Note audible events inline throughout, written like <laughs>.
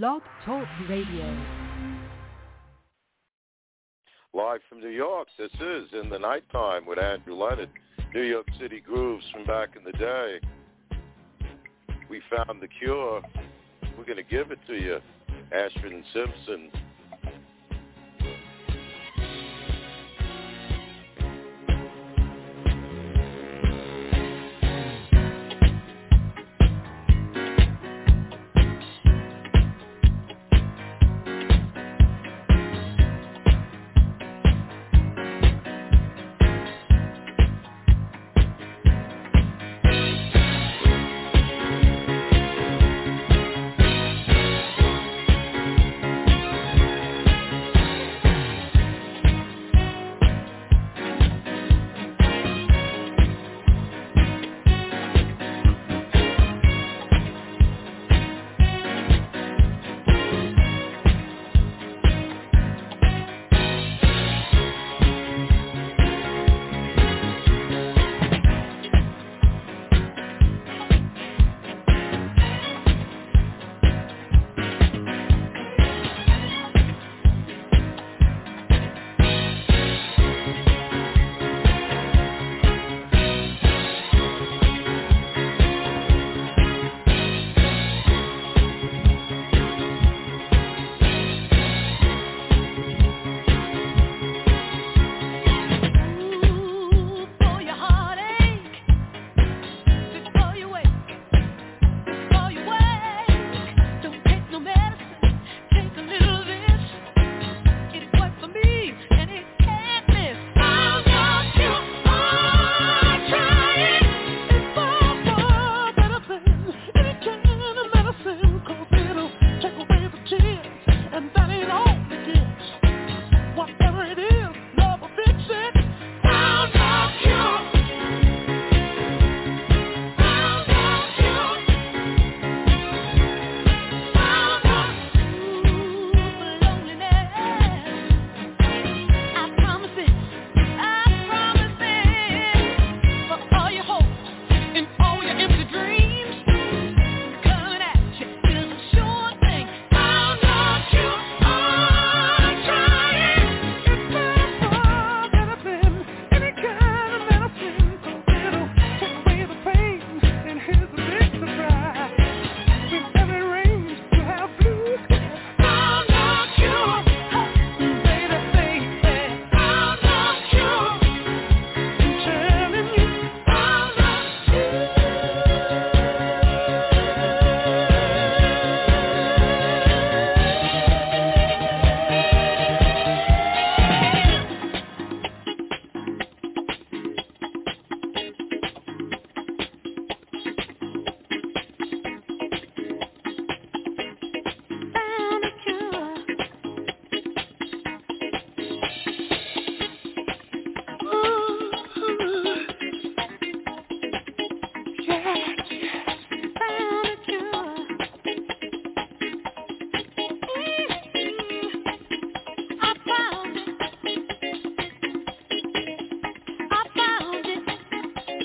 Blog Talk Radio. Live from New York, this is In the Nighttime with Andrew Leonard. New York City grooves from back in the day. We found the cure. We're going to give it to you. Ashford and Simpson.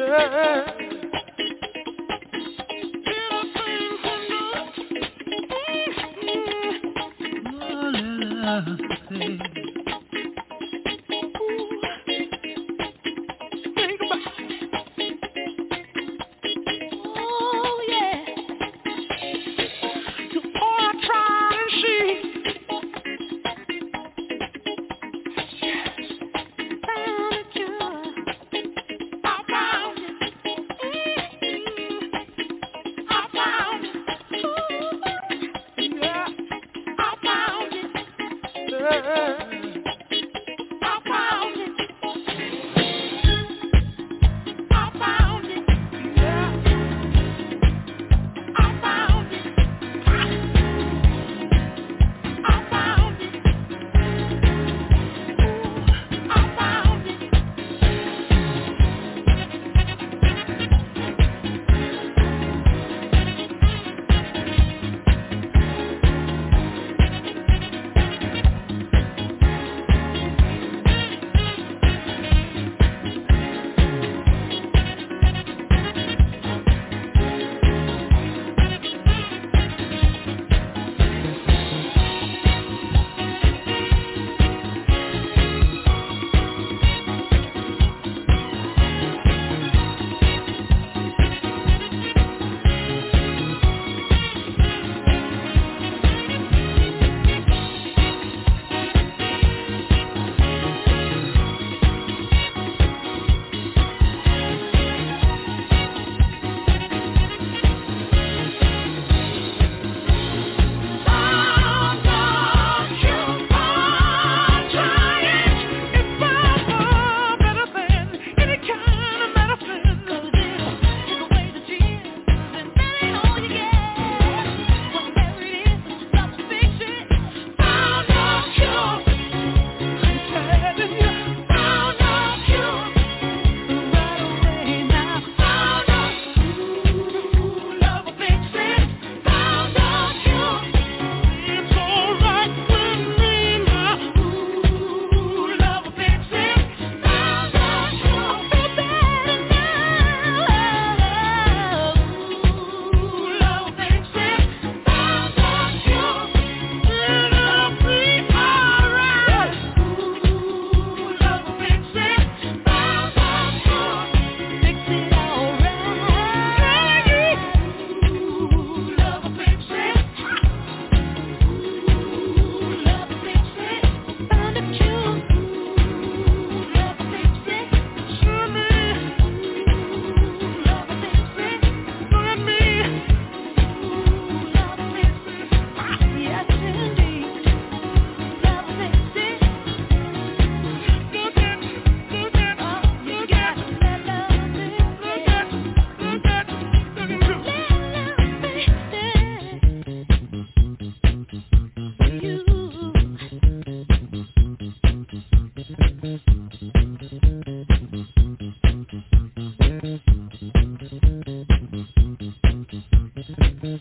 Thank you. Mm-hmm. Mm-hmm. Mm-hmm.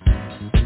Thank you.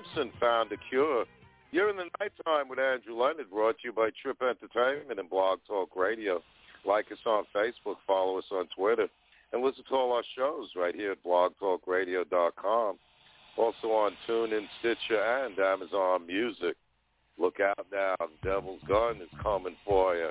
Simpson found a cure. You're in the nighttime with Andrew Leonard, brought to you by Trip Entertainment and Blog Talk Radio. Like us on Facebook, follow us on Twitter, and listen to all our shows right here at blogtalkradio.com. Also on TuneIn, Stitcher, and Amazon Music. Look out now. Devil's Gun is coming for you.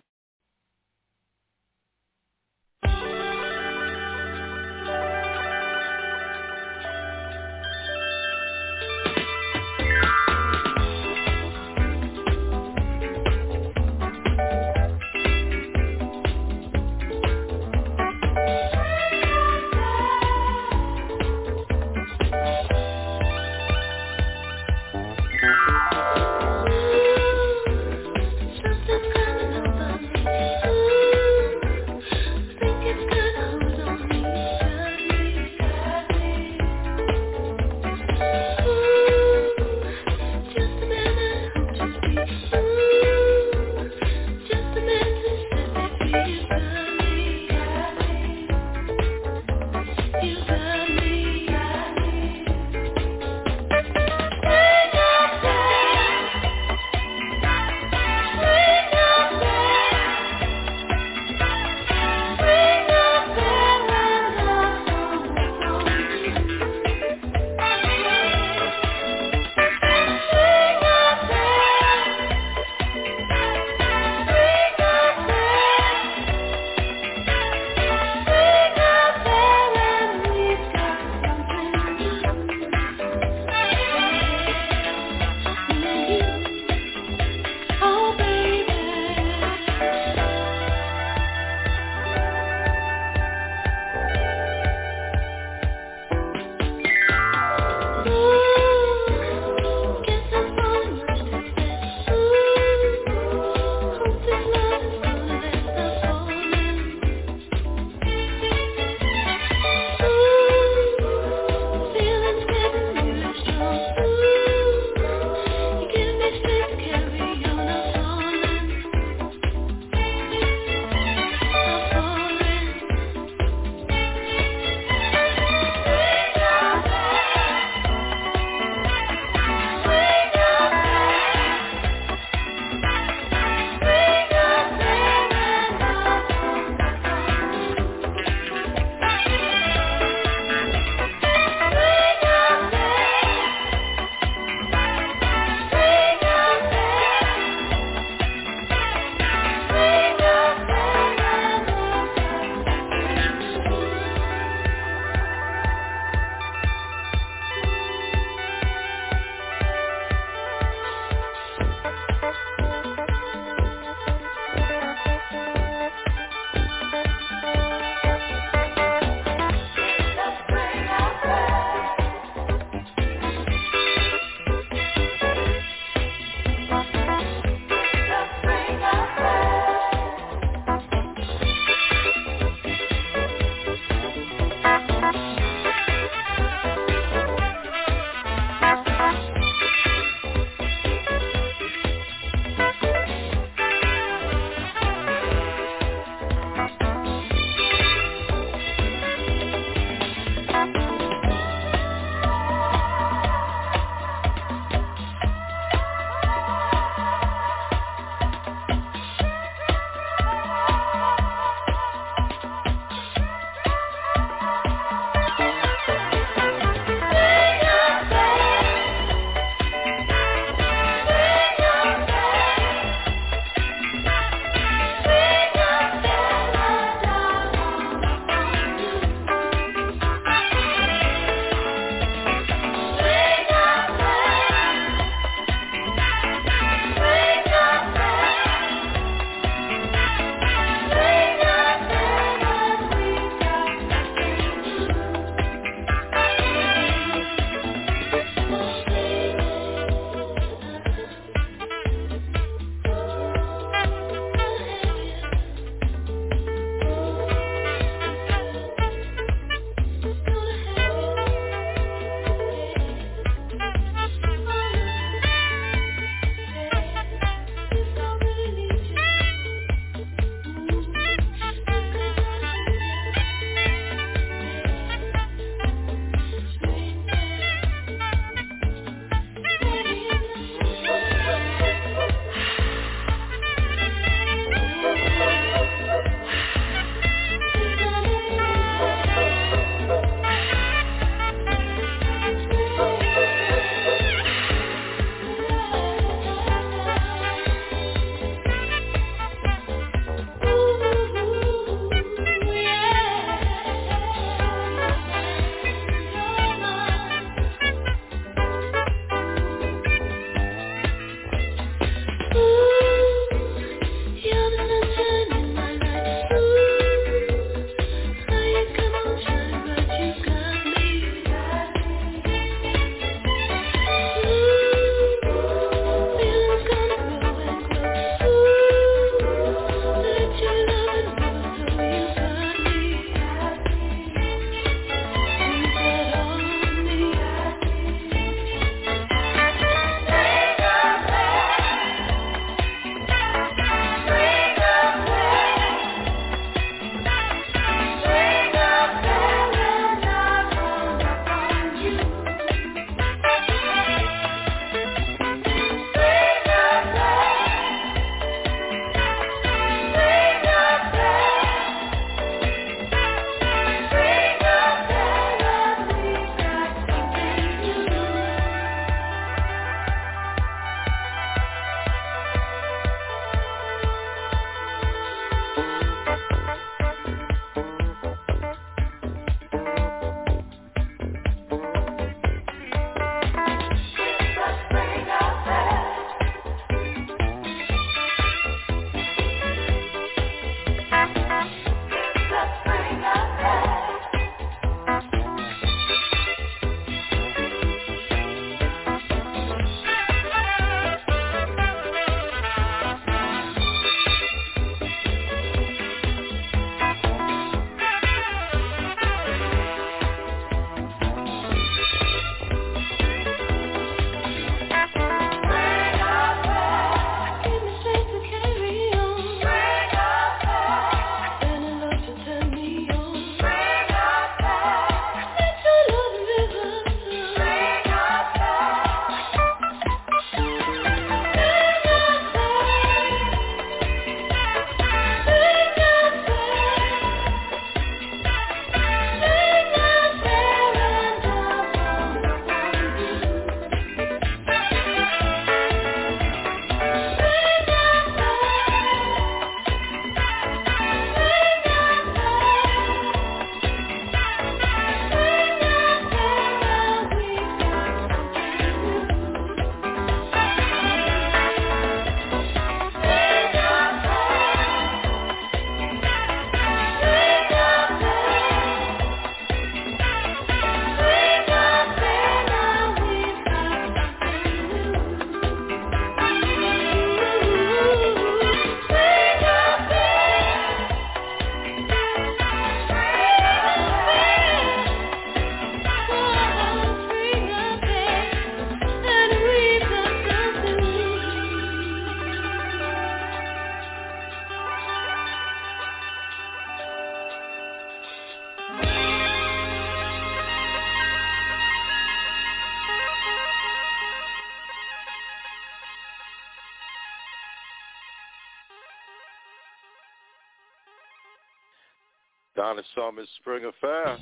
Donna Summer's Spring Affair.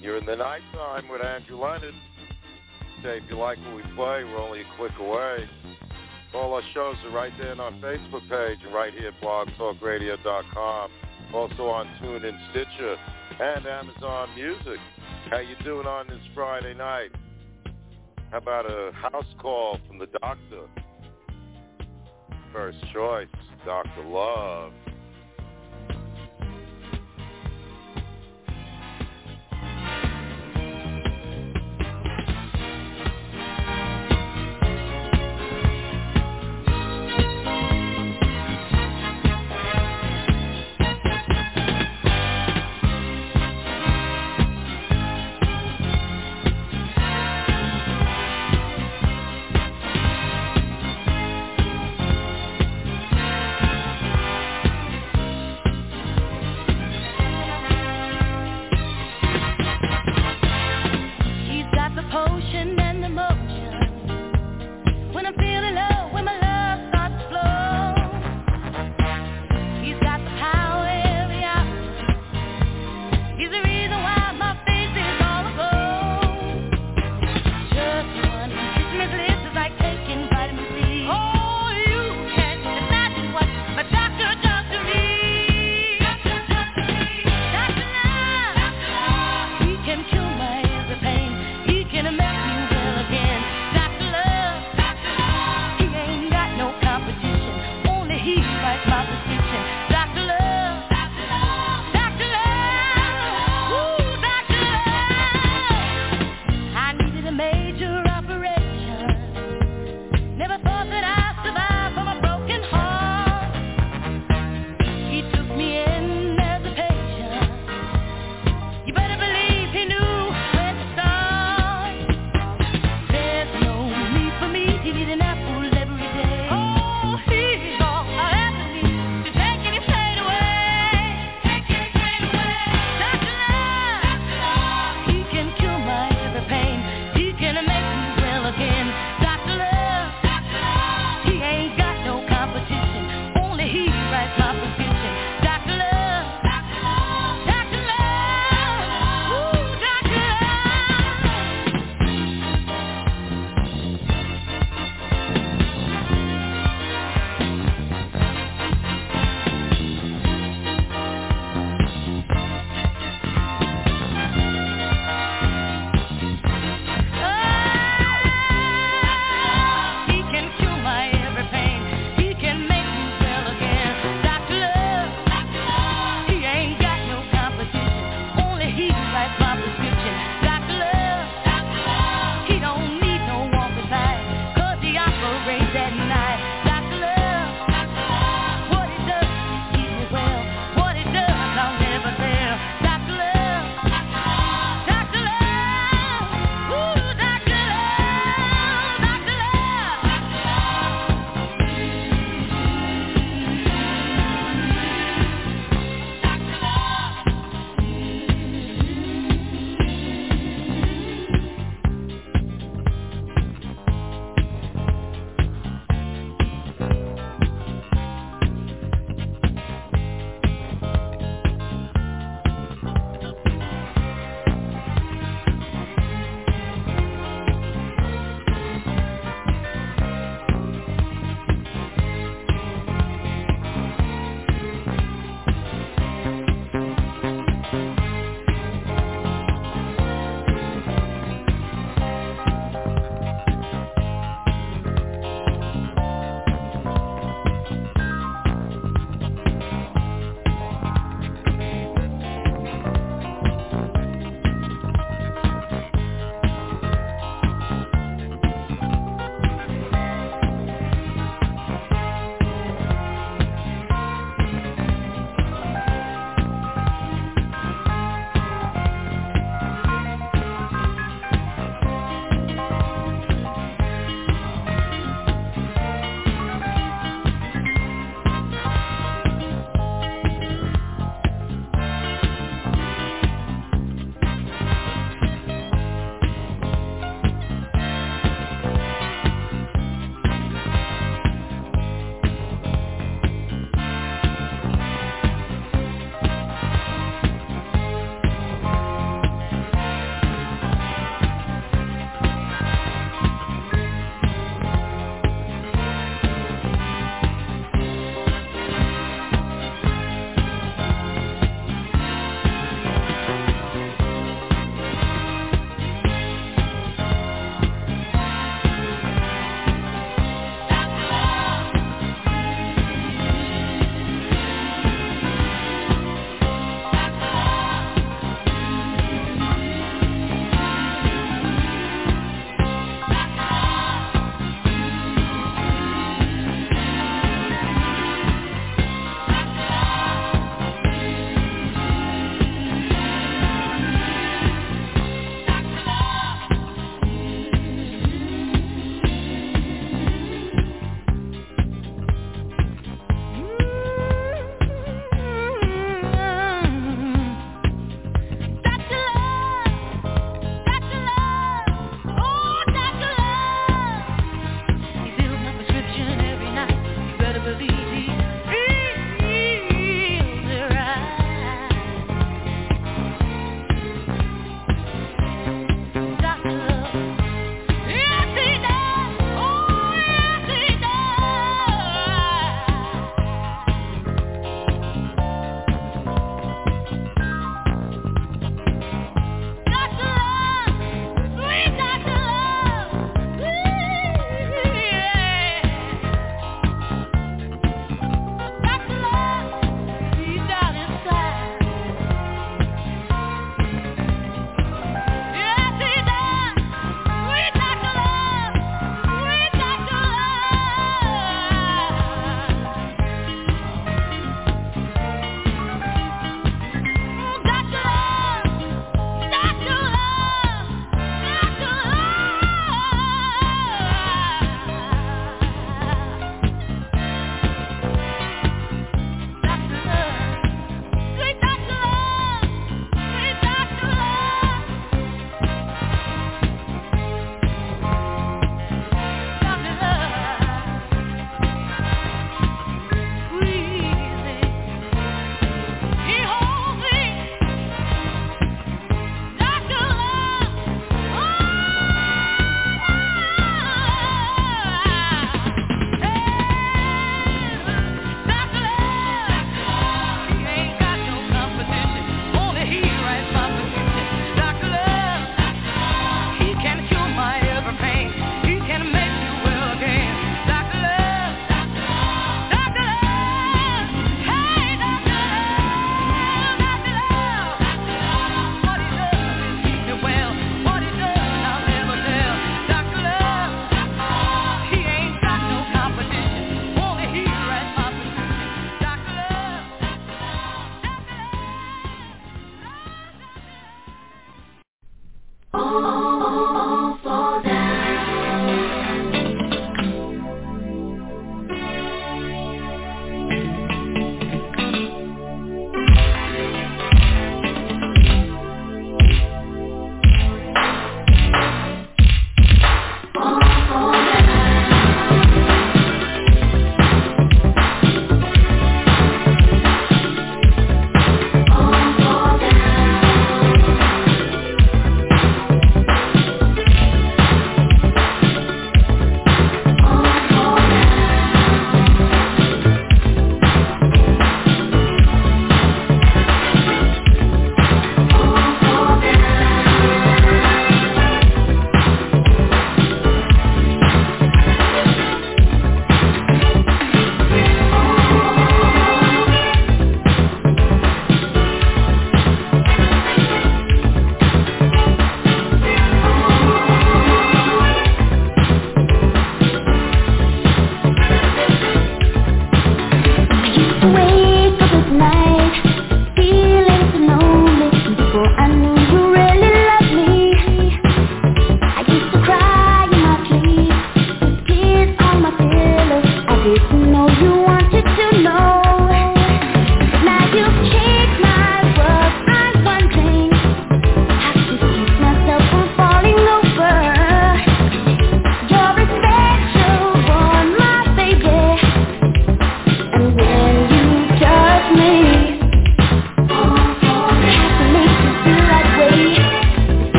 You're in the nighttime with Andrew Leonard. Say if you like what we play, we're only a click away. All our shows are right there on our Facebook page and right here at blogtalkradio.com. Also on TuneIn, Stitcher, and Amazon Music. How you doing on this Friday night? How about a house call from the doctor? First choice, Dr. Love.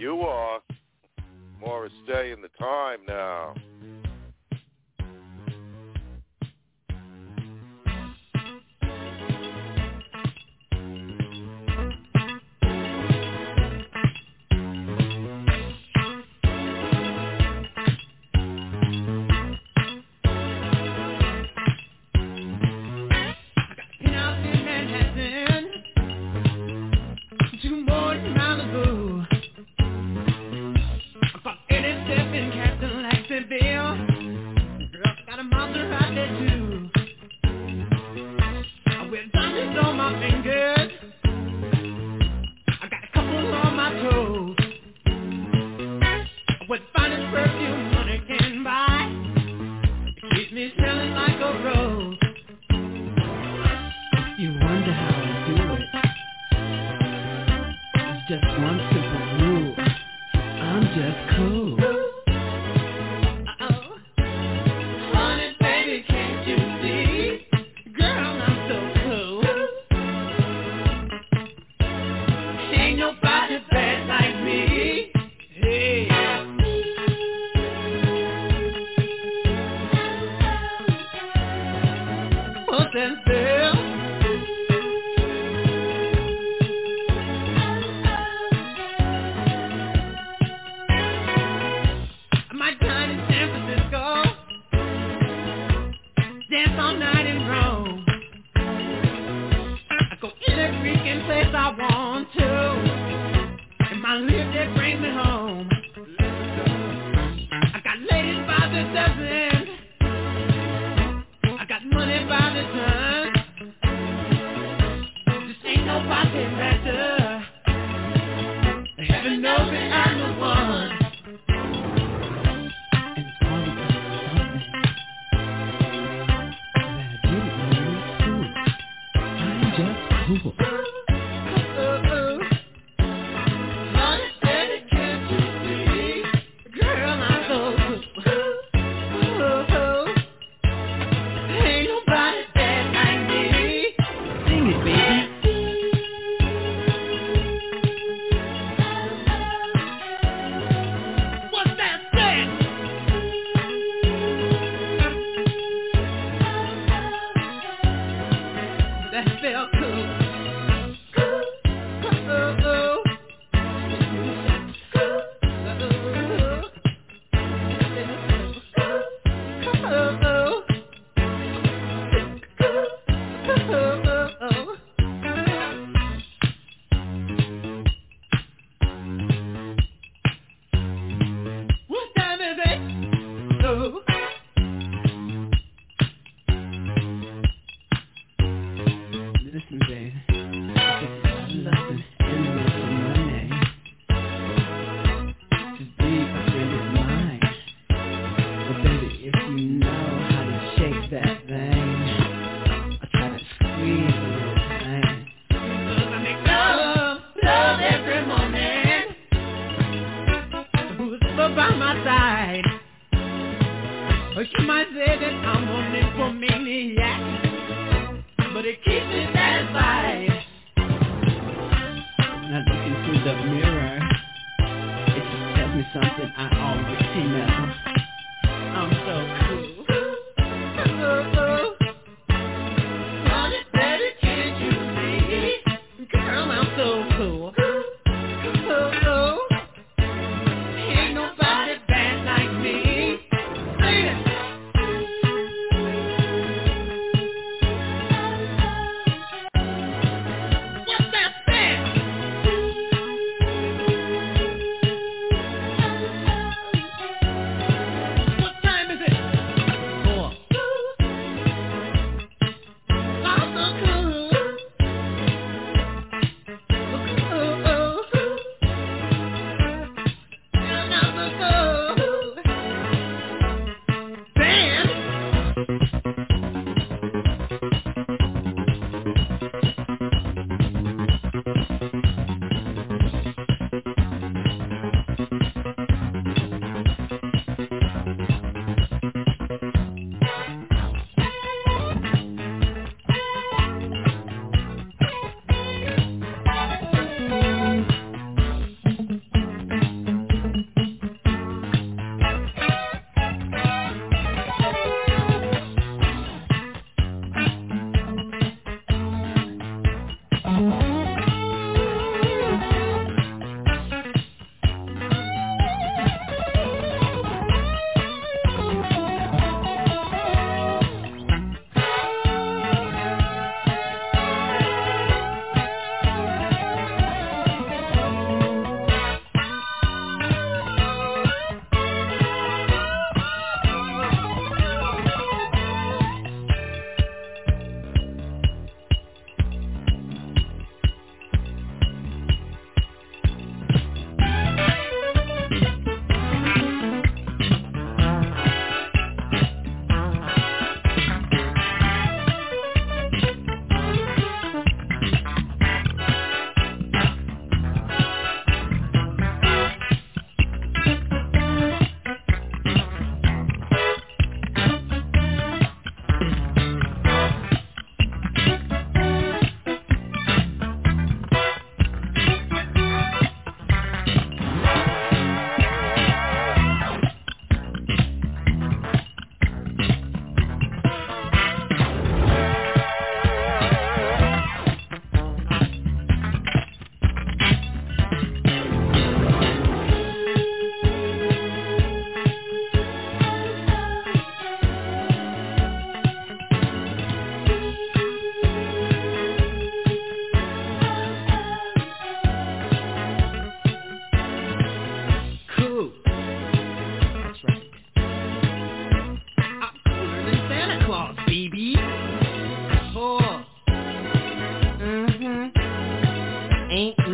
You are. Morris Day and the Time now. is yelling like a rose.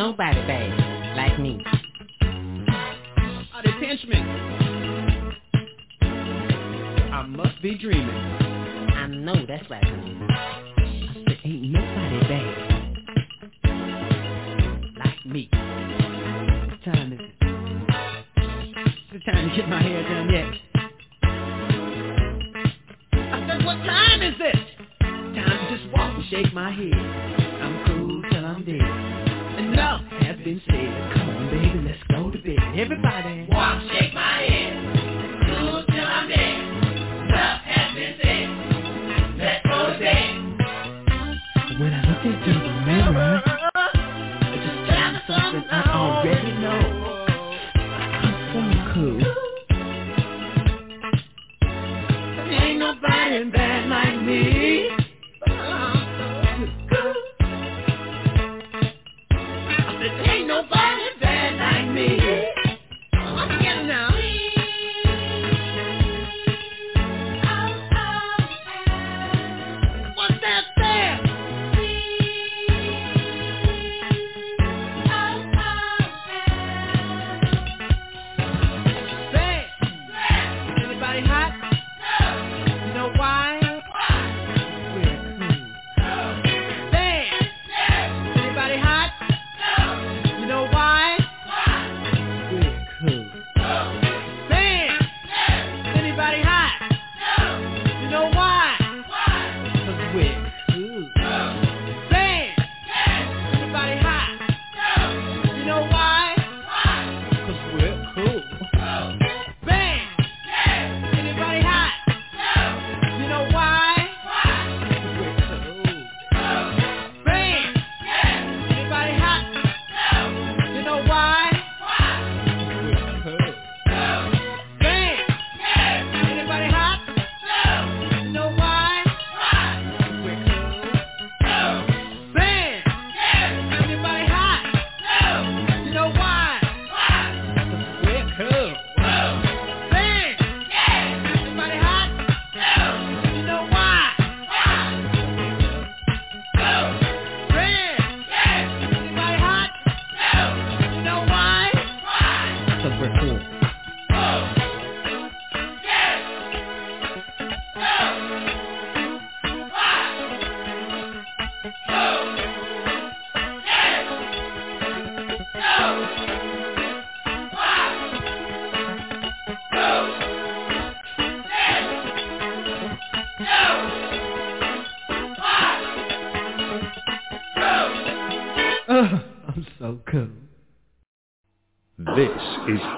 Nobody bad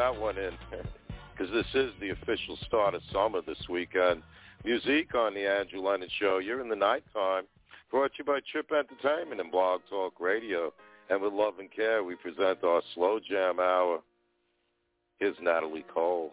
That one in <laughs> because this is the official start of summer this weekend. Music on the Andrew Lennon Show. You're in the nighttime. Brought to you by Trip Entertainment and Blog Talk Radio. And with love and care, we present our Slow Jam Hour. Here's Natalie Cole.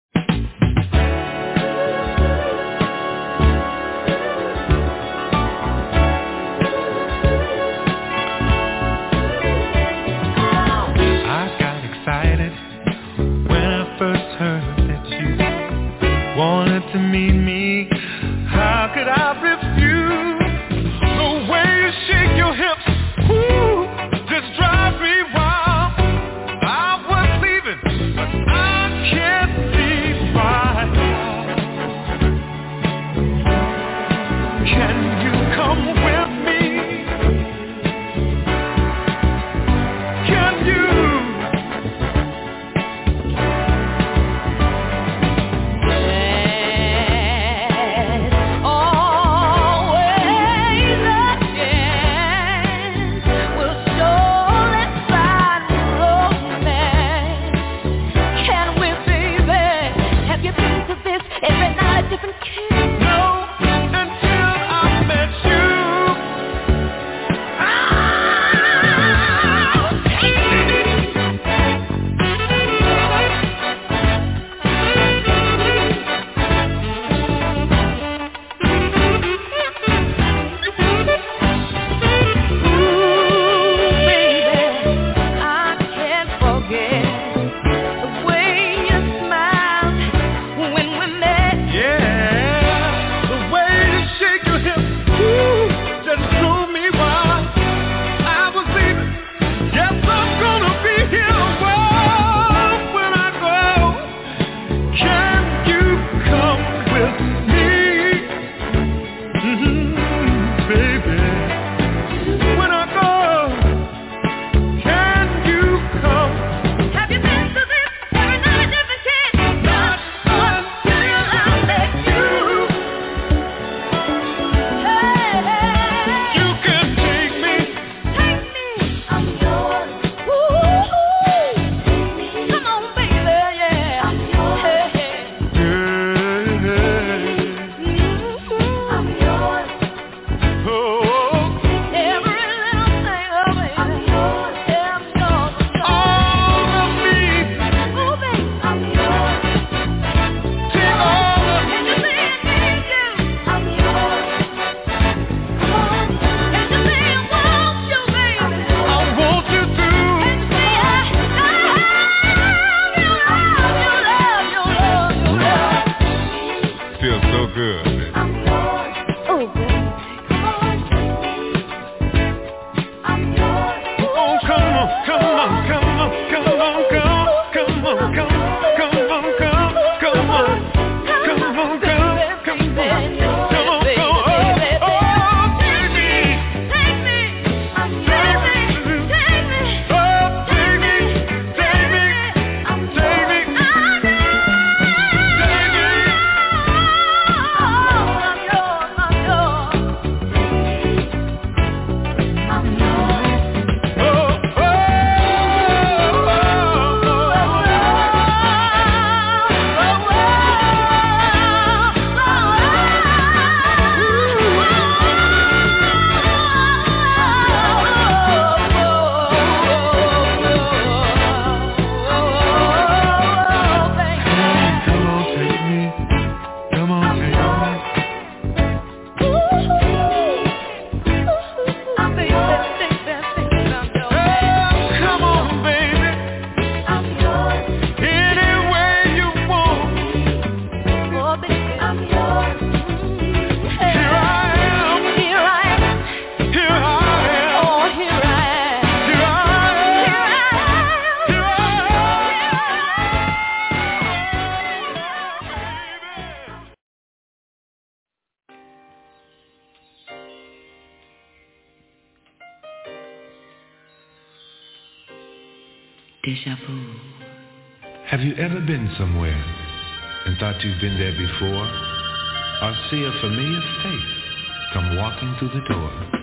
Somewhere and thought you've been there before? Or see a familiar face come walking through the door?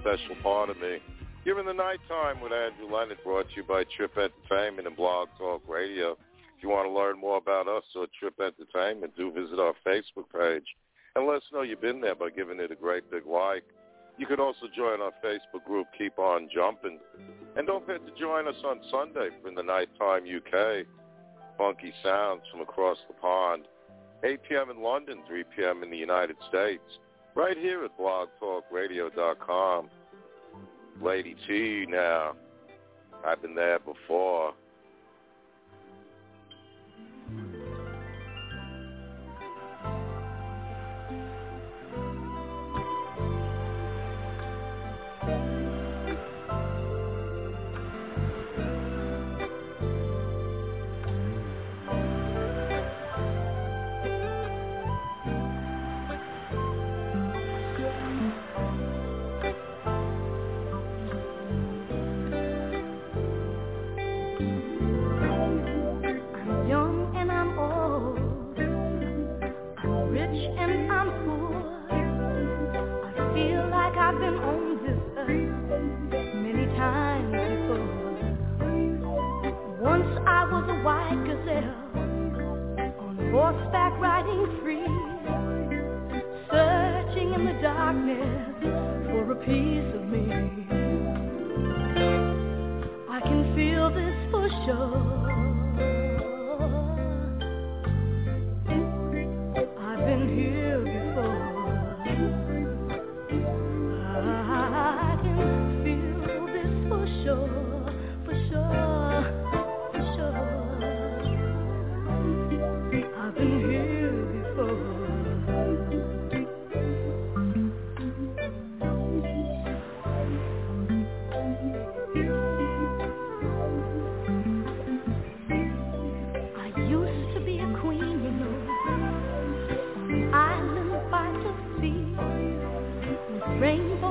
Special part of me. Given the nighttime with Andrew Leonard, brought to you by Trip Entertainment and Blog Talk Radio. If you want to learn more about us or Trip Entertainment, do visit our Facebook page and let us know you've been there by giving it a great big like. You can also join our Facebook group, Keep On Jumping. And don't forget to join us on Sunday for the Nighttime UK. Funky sounds from across the pond. 8 p.m. in London, 3 p.m. in the United States. Right here at blogtalkradio.com. Lady T now. I've been there before. piece of me. I can feel this for sure.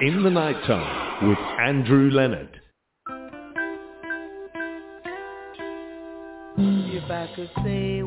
In the Nighttime with Andrew Leonard. Say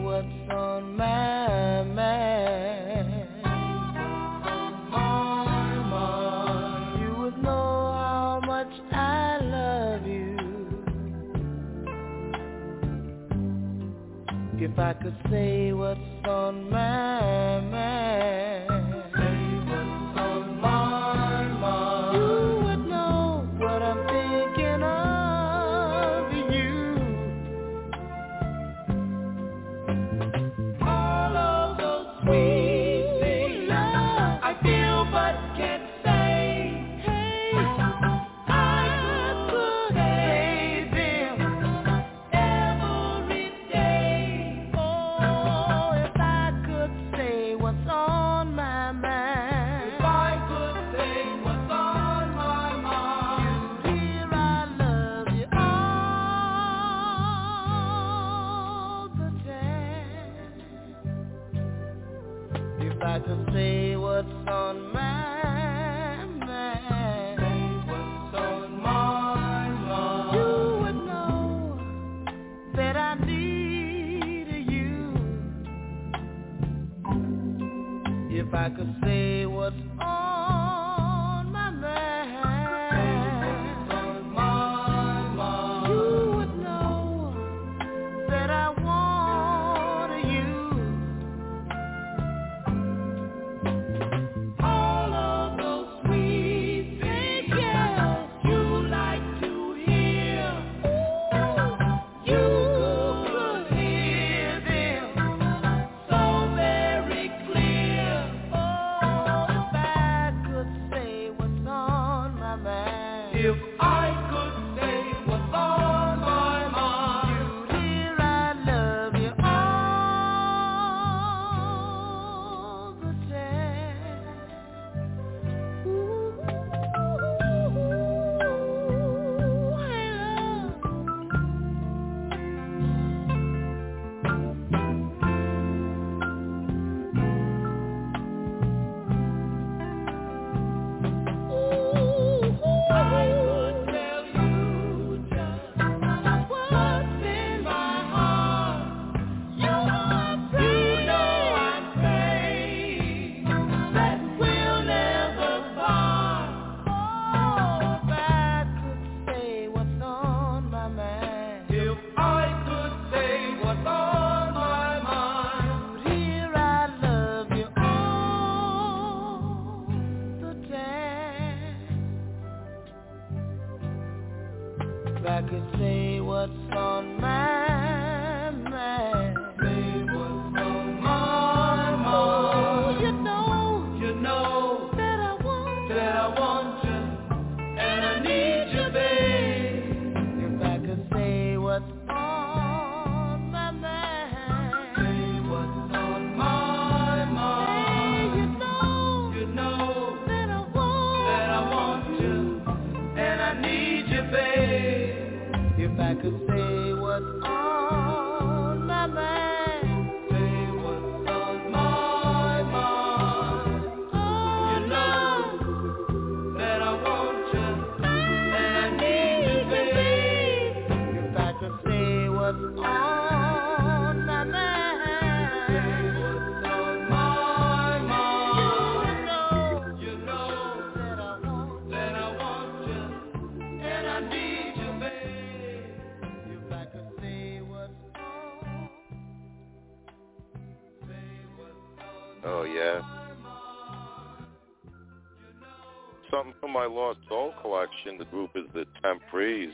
Lost Soul collection, the group is the Temprees.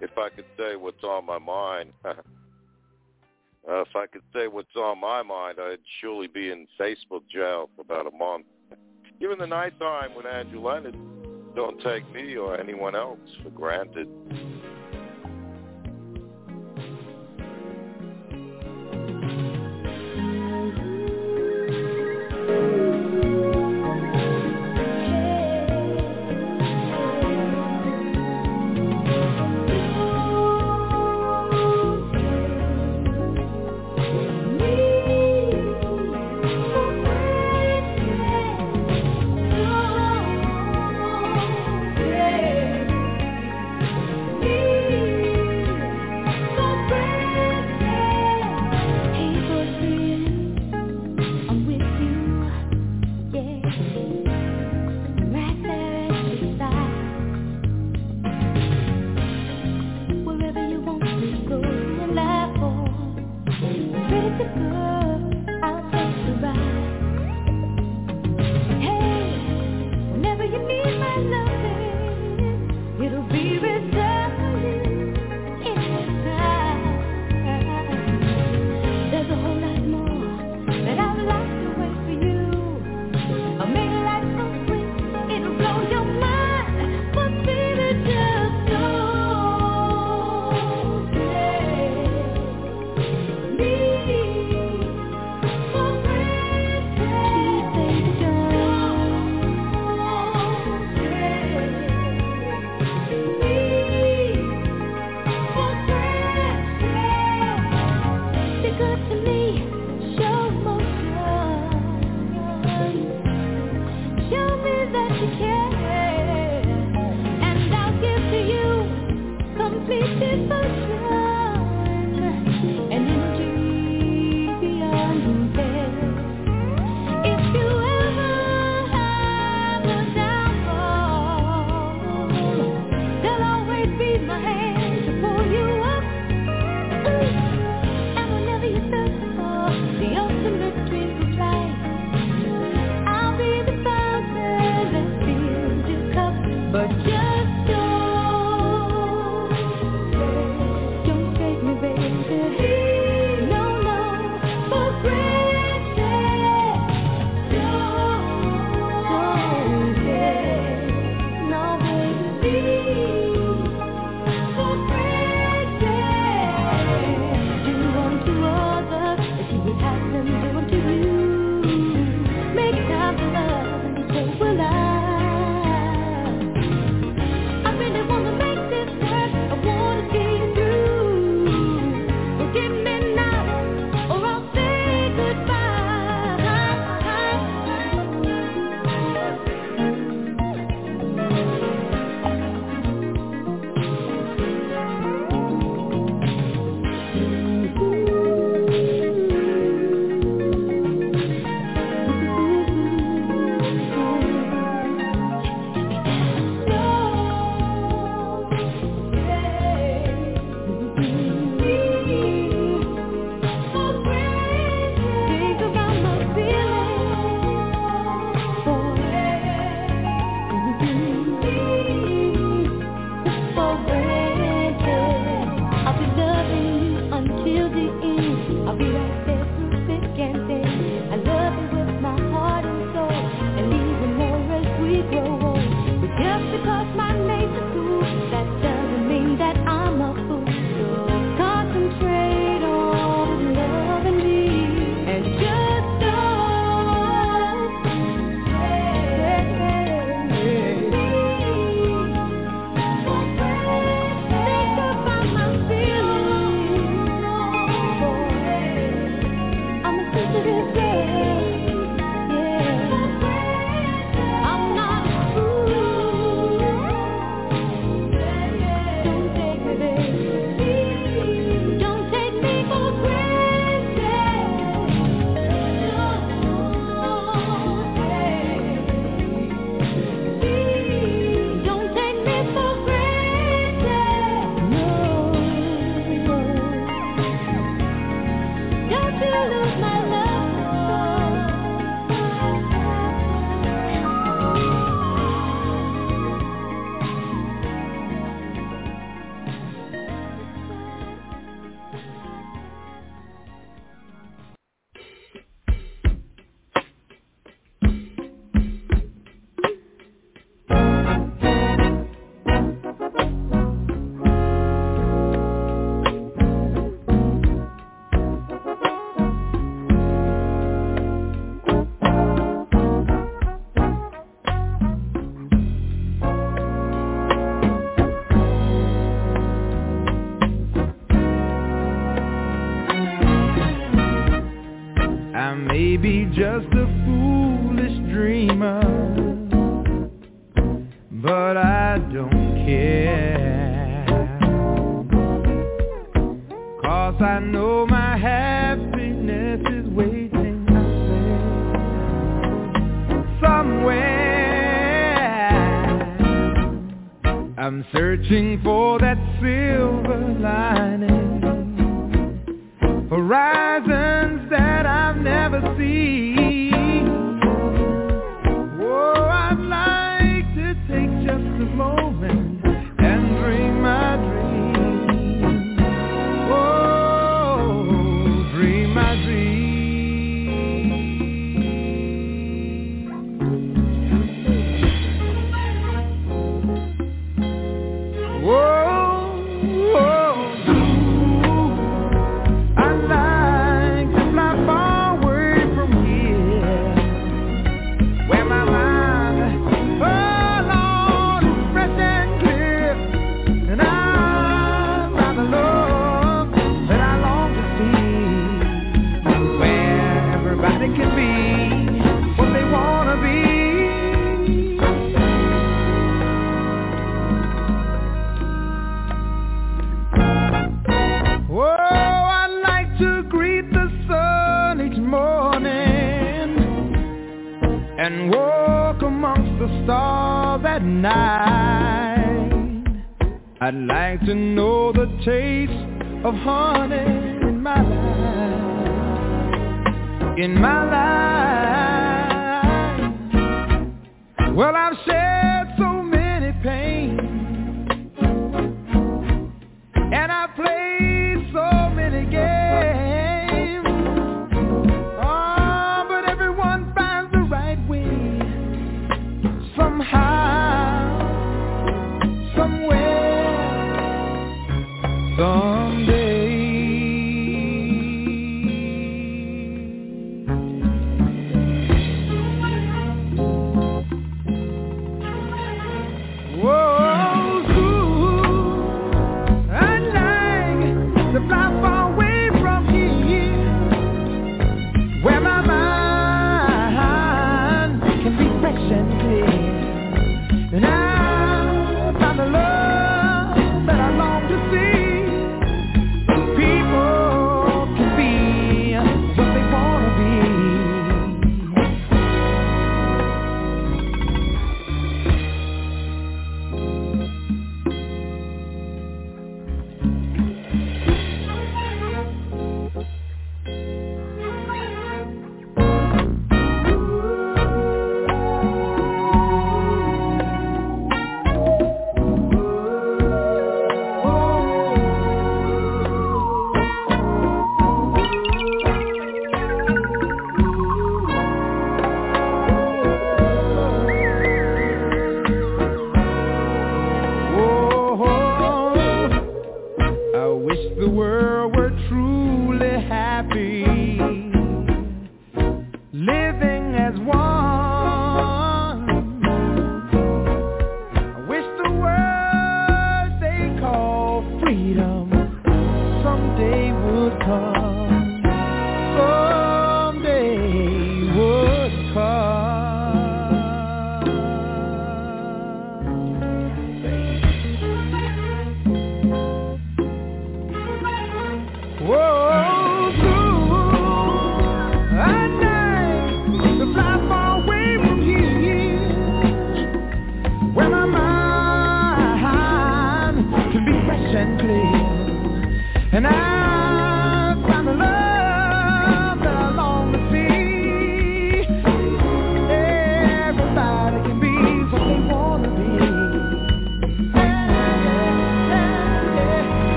If I could say what's on my mind, <laughs> uh, if I could say what's on my mind, I'd surely be in Facebook jail for about a month. Even the night time with Andrew Leonard, don't take me or anyone else for granted.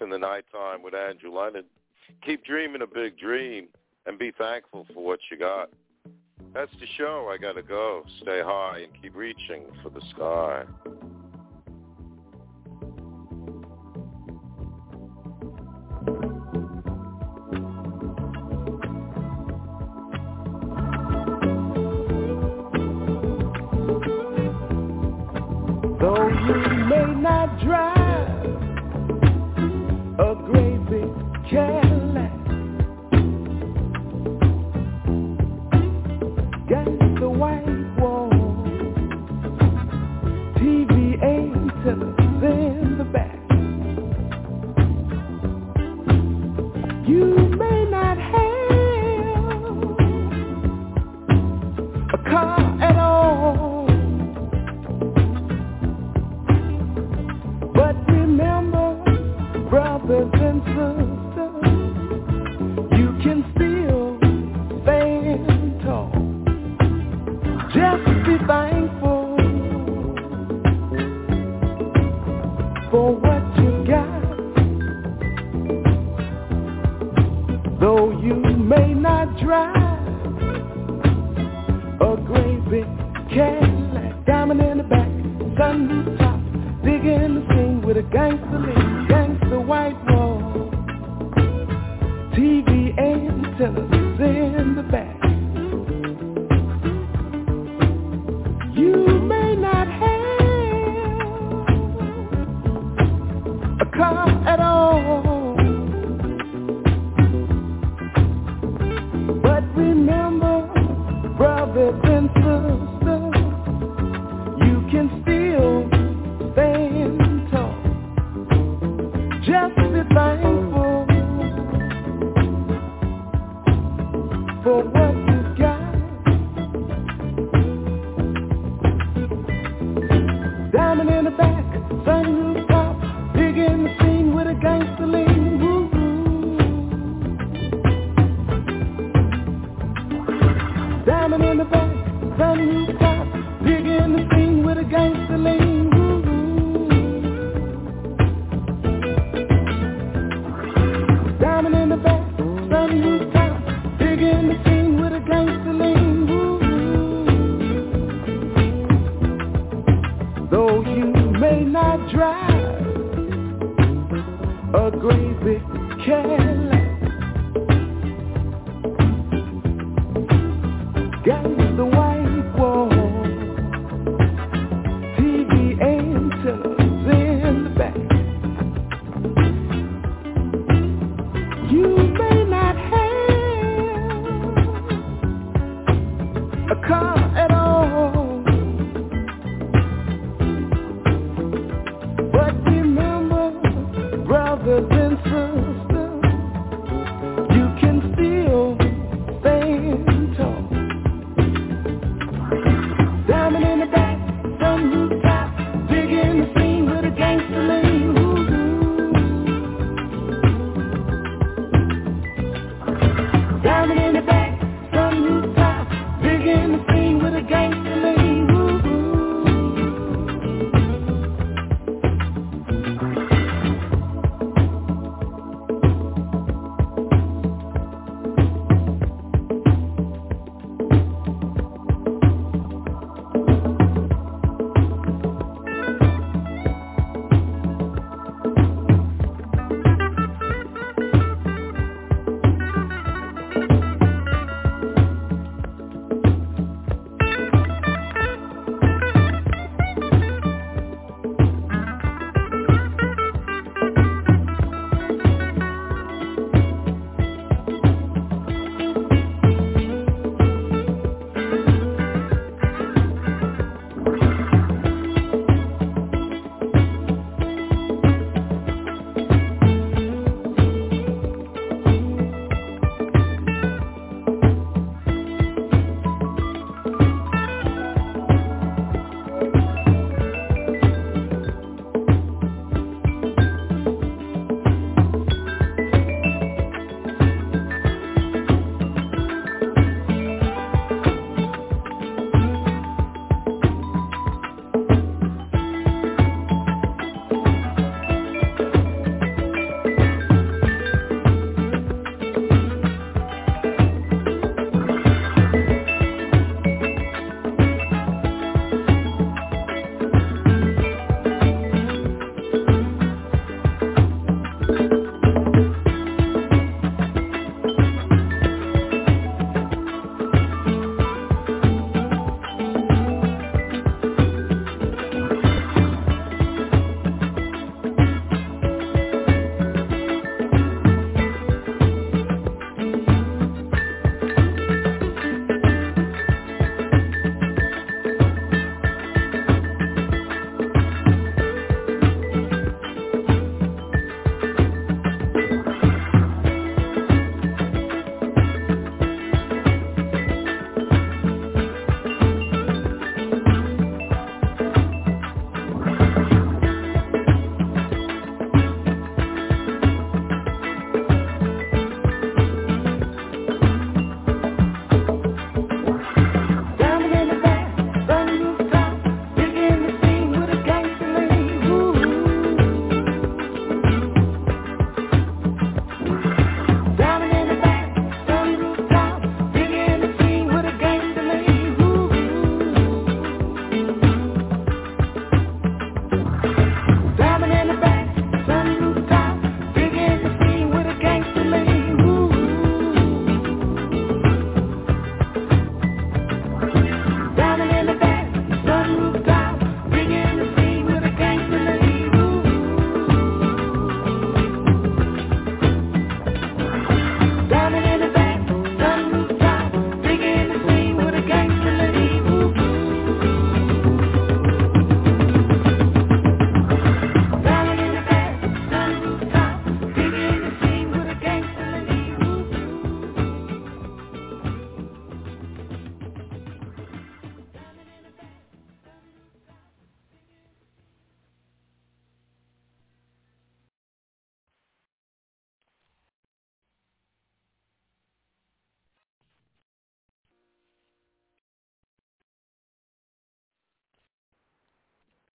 in the nighttime with Andrew Leonard, Keep dreaming a big dream and be thankful for what you got. That's the show. I gotta go. Stay high and keep reaching for the sky. Though you may not drive